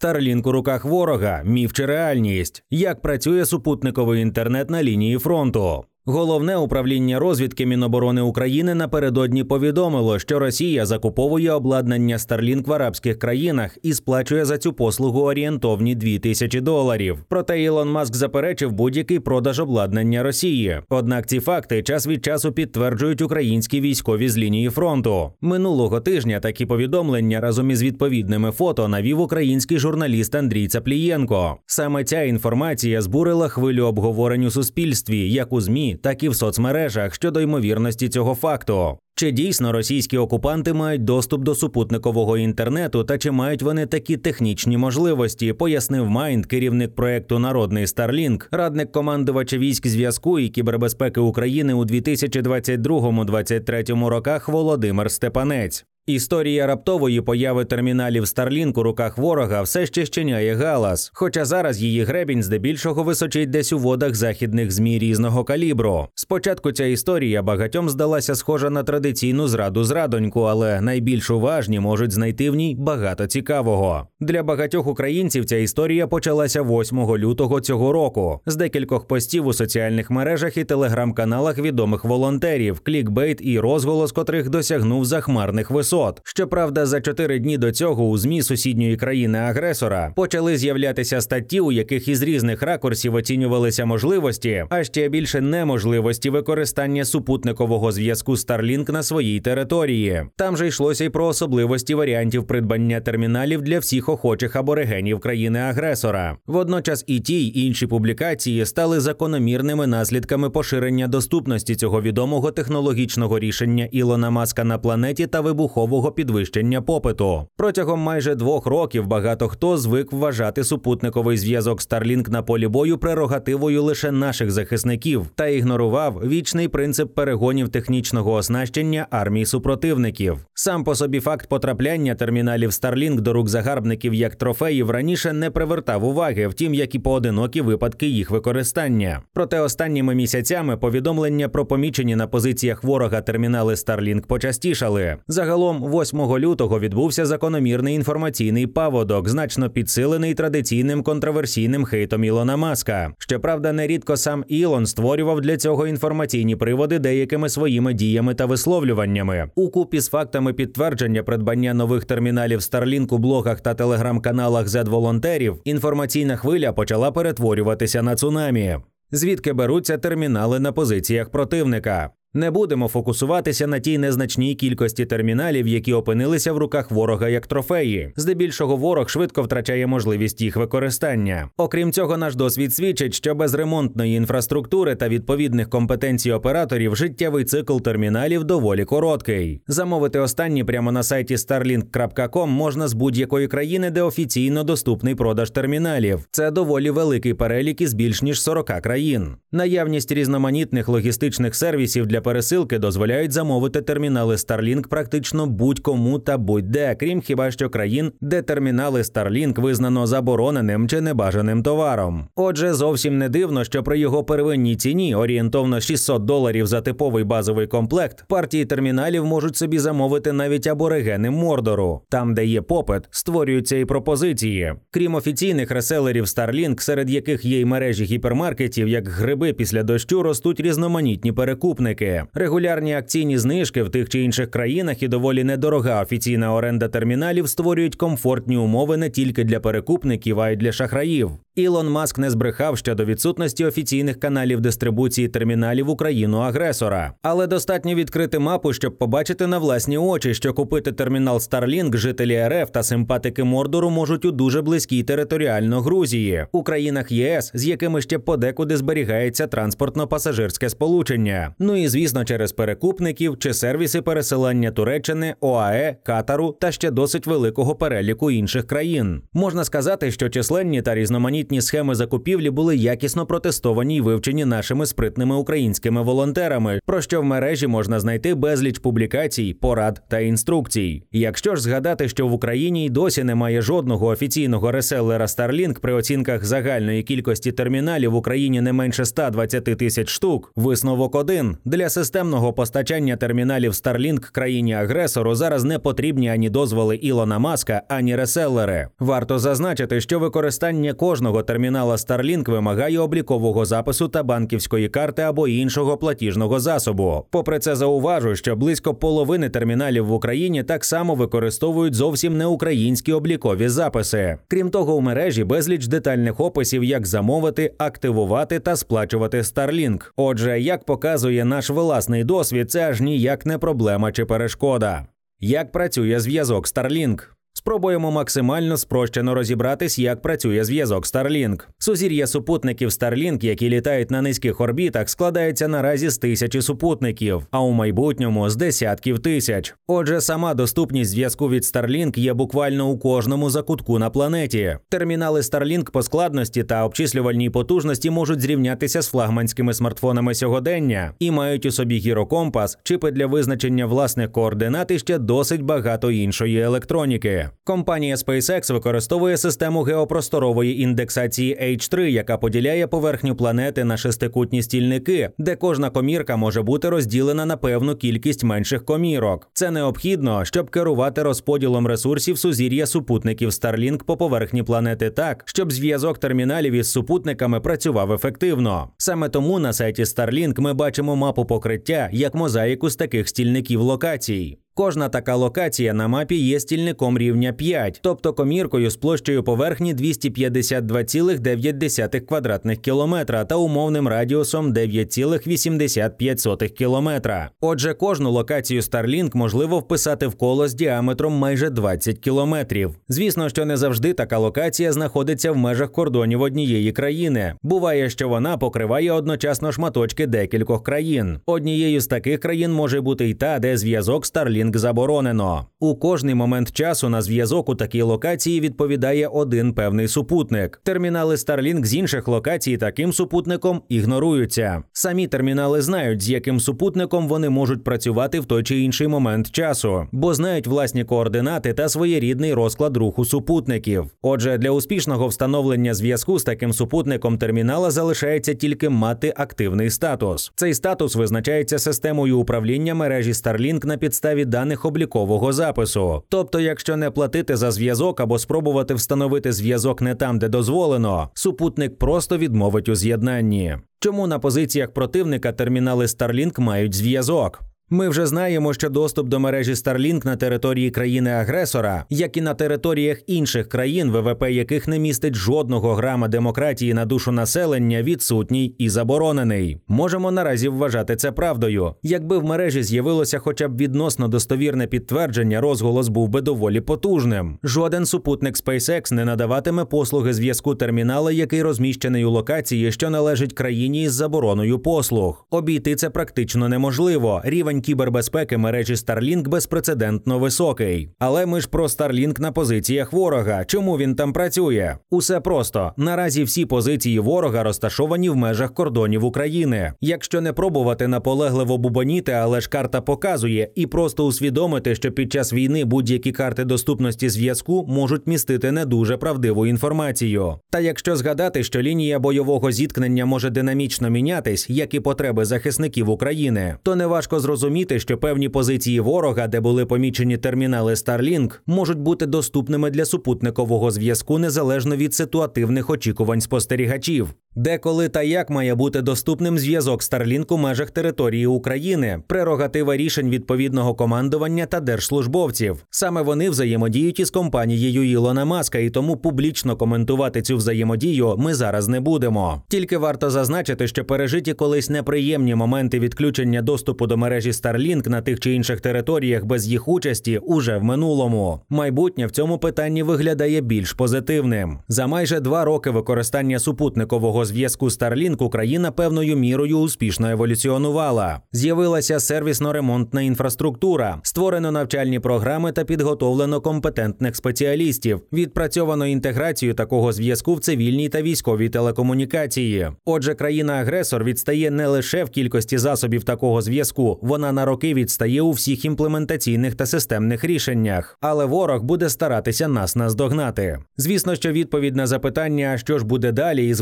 Старлінк у руках ворога, міф чи реальність, як працює супутниковий інтернет на лінії фронту. Головне управління розвідки Міноборони України напередодні повідомило, що Росія закуповує обладнання Starlink в арабських країнах і сплачує за цю послугу орієнтовні 2 тисячі доларів. Проте Ілон Маск заперечив будь-який продаж обладнання Росії. Однак ці факти час від часу підтверджують українські військові з лінії фронту. Минулого тижня такі повідомлення разом із відповідними фото навів український журналіст Андрій Цаплієнко. Саме ця інформація збурила хвилю обговорень у суспільстві, як у змі так і в соцмережах щодо ймовірності цього факту. Чи дійсно російські окупанти мають доступ до супутникового інтернету та чи мають вони такі технічні можливості? Пояснив Майнд, керівник проекту Народний Старлінк, радник командувача військ зв'язку і кібербезпеки України у 2022-2023 роках Володимир Степанець. Історія раптової появи терміналів Starlink у руках ворога все ще щиняє галас, хоча зараз її гребінь здебільшого височить десь у водах західних змі різного калібру. Спочатку ця історія багатьом здалася схожа на традиційну зраду зрадоньку, але найбільш уважні можуть знайти в ній багато цікавого. Для багатьох українців ця історія почалася 8 лютого цього року з декількох постів у соціальних мережах і телеграм-каналах відомих волонтерів, клікбейт і розголос котрих досягнув захмарних висот висот. Щоправда, за чотири дні до цього у змі сусідньої країни-агресора почали з'являтися статті, у яких із різних ракурсів оцінювалися можливості, а ще більше неможливості використання супутникового зв'язку Starlink на своїй території. Там же йшлося й про особливості варіантів придбання терміналів для всіх охочих аборигенів країни-агресора. Водночас і ті й інші публікації стали закономірними наслідками поширення доступності цього відомого технологічного рішення Ілона Маска на планеті та вибуху вибухового підвищення попиту. Протягом майже двох років багато хто звик вважати супутниковий зв'язок Starlink на полі бою прерогативою лише наших захисників та ігнорував вічний принцип перегонів технічного оснащення армії супротивників. Сам по собі факт потрапляння терміналів Starlink до рук загарбників як трофеїв раніше не привертав уваги, втім як і поодинокі випадки їх використання. Проте останніми місяцями повідомлення про помічені на позиціях ворога термінали Starlink почастішали. Загалом Загалом, 8 лютого відбувся закономірний інформаційний паводок, значно підсилений традиційним контроверсійним хейтом Ілона Маска. Щоправда, нерідко сам Ілон створював для цього інформаційні приводи деякими своїми діями та висловлюваннями. У купі з фактами підтвердження придбання нових терміналів Starlink у блогах та телеграм-каналах Z-волонтерів інформаційна хвиля почала перетворюватися на цунамі. Звідки беруться термінали на позиціях противника? Не будемо фокусуватися на тій незначній кількості терміналів, які опинилися в руках ворога як трофеї. Здебільшого ворог швидко втрачає можливість їх використання. Окрім цього, наш досвід свідчить, що без ремонтної інфраструктури та відповідних компетенцій операторів життєвий цикл терміналів доволі короткий. Замовити останні прямо на сайті starlink.com можна з будь-якої країни, де офіційно доступний продаж терміналів. Це доволі великий перелік із більш ніж 40 країн. Наявність різноманітних логістичних сервісів для пересилки дозволяють замовити термінали Starlink практично будь-кому та будь-де, крім хіба що країн, де термінали Starlink визнано забороненим чи небажаним товаром. Отже, зовсім не дивно, що при його первинній ціні орієнтовно 600 доларів за типовий базовий комплект, партії терміналів можуть собі замовити навіть аборигени Мордору. Там, де є попит, створюються і пропозиції. Крім офіційних реселерів Starlink, серед яких є й мережі гіпермаркетів, як гриби після дощу, ростуть різноманітні перекупники. Регулярні акційні знижки в тих чи інших країнах і доволі недорога офіційна оренда терміналів створюють комфортні умови не тільки для перекупників, а й для шахраїв. Ілон Маск не збрехав щодо відсутності офіційних каналів дистрибуції терміналів Україну агресора, але достатньо відкрити мапу, щоб побачити на власні очі, що купити термінал Starlink жителі РФ та симпатики Мордору можуть у дуже близькій територіально Грузії у країнах ЄС, з якими ще подекуди зберігається транспортно-пасажирське сполучення. Ну і звісно, через перекупників чи сервіси пересилання Туреччини, ОАЕ, Катару та ще досить великого переліку інших країн. Можна сказати, що численні та різноманітні новітні схеми закупівлі були якісно протестовані й вивчені нашими спритними українськими волонтерами, про що в мережі можна знайти безліч публікацій, порад та інструкцій. Якщо ж згадати, що в Україні й досі немає жодного офіційного реселера Starlink при оцінках загальної кількості терміналів в Україні не менше 120 тисяч штук. Висновок один для системного постачання терміналів Starlink країні агресору зараз не потрібні ані дозволи Ілона Маска, ані реселери. Варто зазначити, що використання кожного термінала Starlink вимагає облікового запису та банківської карти або іншого платіжного засобу. Попри це, зауважу, що близько половини терміналів в Україні так само використовують зовсім не українські облікові записи. Крім того, у мережі безліч детальних описів, як замовити, активувати та сплачувати Starlink. Отже, як показує наш власний досвід, це аж ніяк не проблема чи перешкода. Як працює зв'язок Starlink? Спробуємо максимально спрощено розібратись, як працює зв'язок Starlink. Сузір'я супутників Starlink, які літають на низьких орбітах, складається наразі з тисячі супутників, а у майбутньому з десятків тисяч. Отже, сама доступність зв'язку від Starlink є буквально у кожному закутку на планеті. Термінали Starlink по складності та обчислювальній потужності можуть зрівнятися з флагманськими смартфонами сьогодення і мають у собі гірокомпас, чипи для визначення власних координат і ще досить багато іншої електроніки. Компанія SpaceX використовує систему геопросторової індексації H3, яка поділяє поверхню планети на шестикутні стільники, де кожна комірка може бути розділена на певну кількість менших комірок. Це необхідно, щоб керувати розподілом ресурсів сузір'я супутників Starlink по поверхні планети так, щоб зв'язок терміналів із супутниками працював ефективно. Саме тому на сайті Starlink ми бачимо мапу покриття як мозаїку з таких стільників локацій. Кожна така локація на мапі є стільником рівня 5, тобто коміркою з площею поверхні 252,9 квадратних кілометра та умовним радіусом 9,85 кілометра. Отже, кожну локацію Starlink можливо вписати в коло з діаметром майже 20 кілометрів. Звісно, що не завжди така локація знаходиться в межах кордонів однієї країни. Буває, що вона покриває одночасно шматочки декількох країн. Однією з таких країн може бути й та, де зв'язок Starlink роумінг заборонено. У кожний момент часу на зв'язок у такій локації відповідає один певний супутник. Термінали Starlink з інших локацій таким супутником ігноруються. Самі термінали знають, з яким супутником вони можуть працювати в той чи інший момент часу, бо знають власні координати та своєрідний розклад руху супутників. Отже, для успішного встановлення зв'язку з таким супутником термінала залишається тільки мати активний статус. Цей статус визначається системою управління мережі Starlink на підставі даних облікового запису. Тобто, якщо не платити за зв'язок або спробувати встановити зв'язок не там, де дозволено, супутник просто відмовить у з'єднанні. Чому на позиціях противника термінали Starlink мають зв'язок? Ми вже знаємо, що доступ до мережі Starlink на території країни-агресора, як і на територіях інших країн, ВВП яких не містить жодного грама демократії на душу населення, відсутній і заборонений. Можемо наразі вважати це правдою. Якби в мережі з'явилося хоча б відносно достовірне підтвердження, розголос був би доволі потужним. Жоден супутник SpaceX не надаватиме послуги зв'язку термінала, який розміщений у локації, що належить країні із забороною послуг. Обійти це практично неможливо. Рівень рівень кібербезпеки мережі Starlink безпрецедентно високий. Але ми ж про Starlink на позиціях ворога. Чому він там працює? Усе просто наразі всі позиції ворога розташовані в межах кордонів України. Якщо не пробувати наполегливо бубоніти, але ж карта показує, і просто усвідомити, що під час війни будь-які карти доступності зв'язку можуть містити не дуже правдиву інформацію. Та якщо згадати, що лінія бойового зіткнення може динамічно мінятись, як і потреби захисників України, то неважко зрозуміти зрозуміти, що певні позиції ворога, де були помічені термінали Starlink, можуть бути доступними для супутникового зв'язку незалежно від ситуативних очікувань спостерігачів. Деколи та як має бути доступним зв'язок Starlink у межах території України, прерогатива рішень відповідного командування та держслужбовців. Саме вони взаємодіють із компанією Ілона Маска, і тому публічно коментувати цю взаємодію ми зараз не будемо. Тільки варто зазначити, що пережиті колись неприємні моменти відключення доступу до мережі Starlink на тих чи інших територіях без їх участі уже в минулому. Майбутнє в цьому питанні виглядає більш позитивним. За майже два роки використання супутникового супутникового зв'язку Starlink Україна певною мірою успішно еволюціонувала. З'явилася сервісно-ремонтна інфраструктура, створено навчальні програми та підготовлено компетентних спеціалістів. Відпрацьовано інтеграцію такого зв'язку в цивільній та військовій телекомунікації. Отже, країна-агресор відстає не лише в кількості засобів такого зв'язку, вона на роки відстає у всіх імплементаційних та системних рішеннях. Але ворог буде старатися нас наздогнати. Звісно, що відповідь на запитання, що ж буде далі, із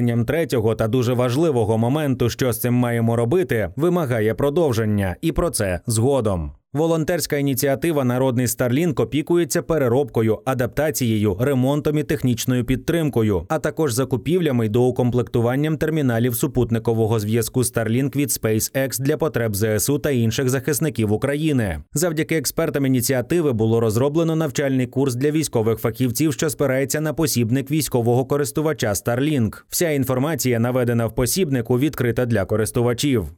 висвітленням третього та дуже важливого моменту, що з цим маємо робити, вимагає продовження, і про це згодом. Волонтерська ініціатива Народний Старлінк опікується переробкою, адаптацією, ремонтом і технічною підтримкою, а також закупівлями й доукомплектуванням терміналів супутникового зв'язку Starlink від SpaceX для потреб ЗСУ та інших захисників України. Завдяки експертам ініціативи було розроблено навчальний курс для військових фахівців, що спирається на посібник військового користувача Starlink. Вся інформація наведена в посібнику відкрита для користувачів.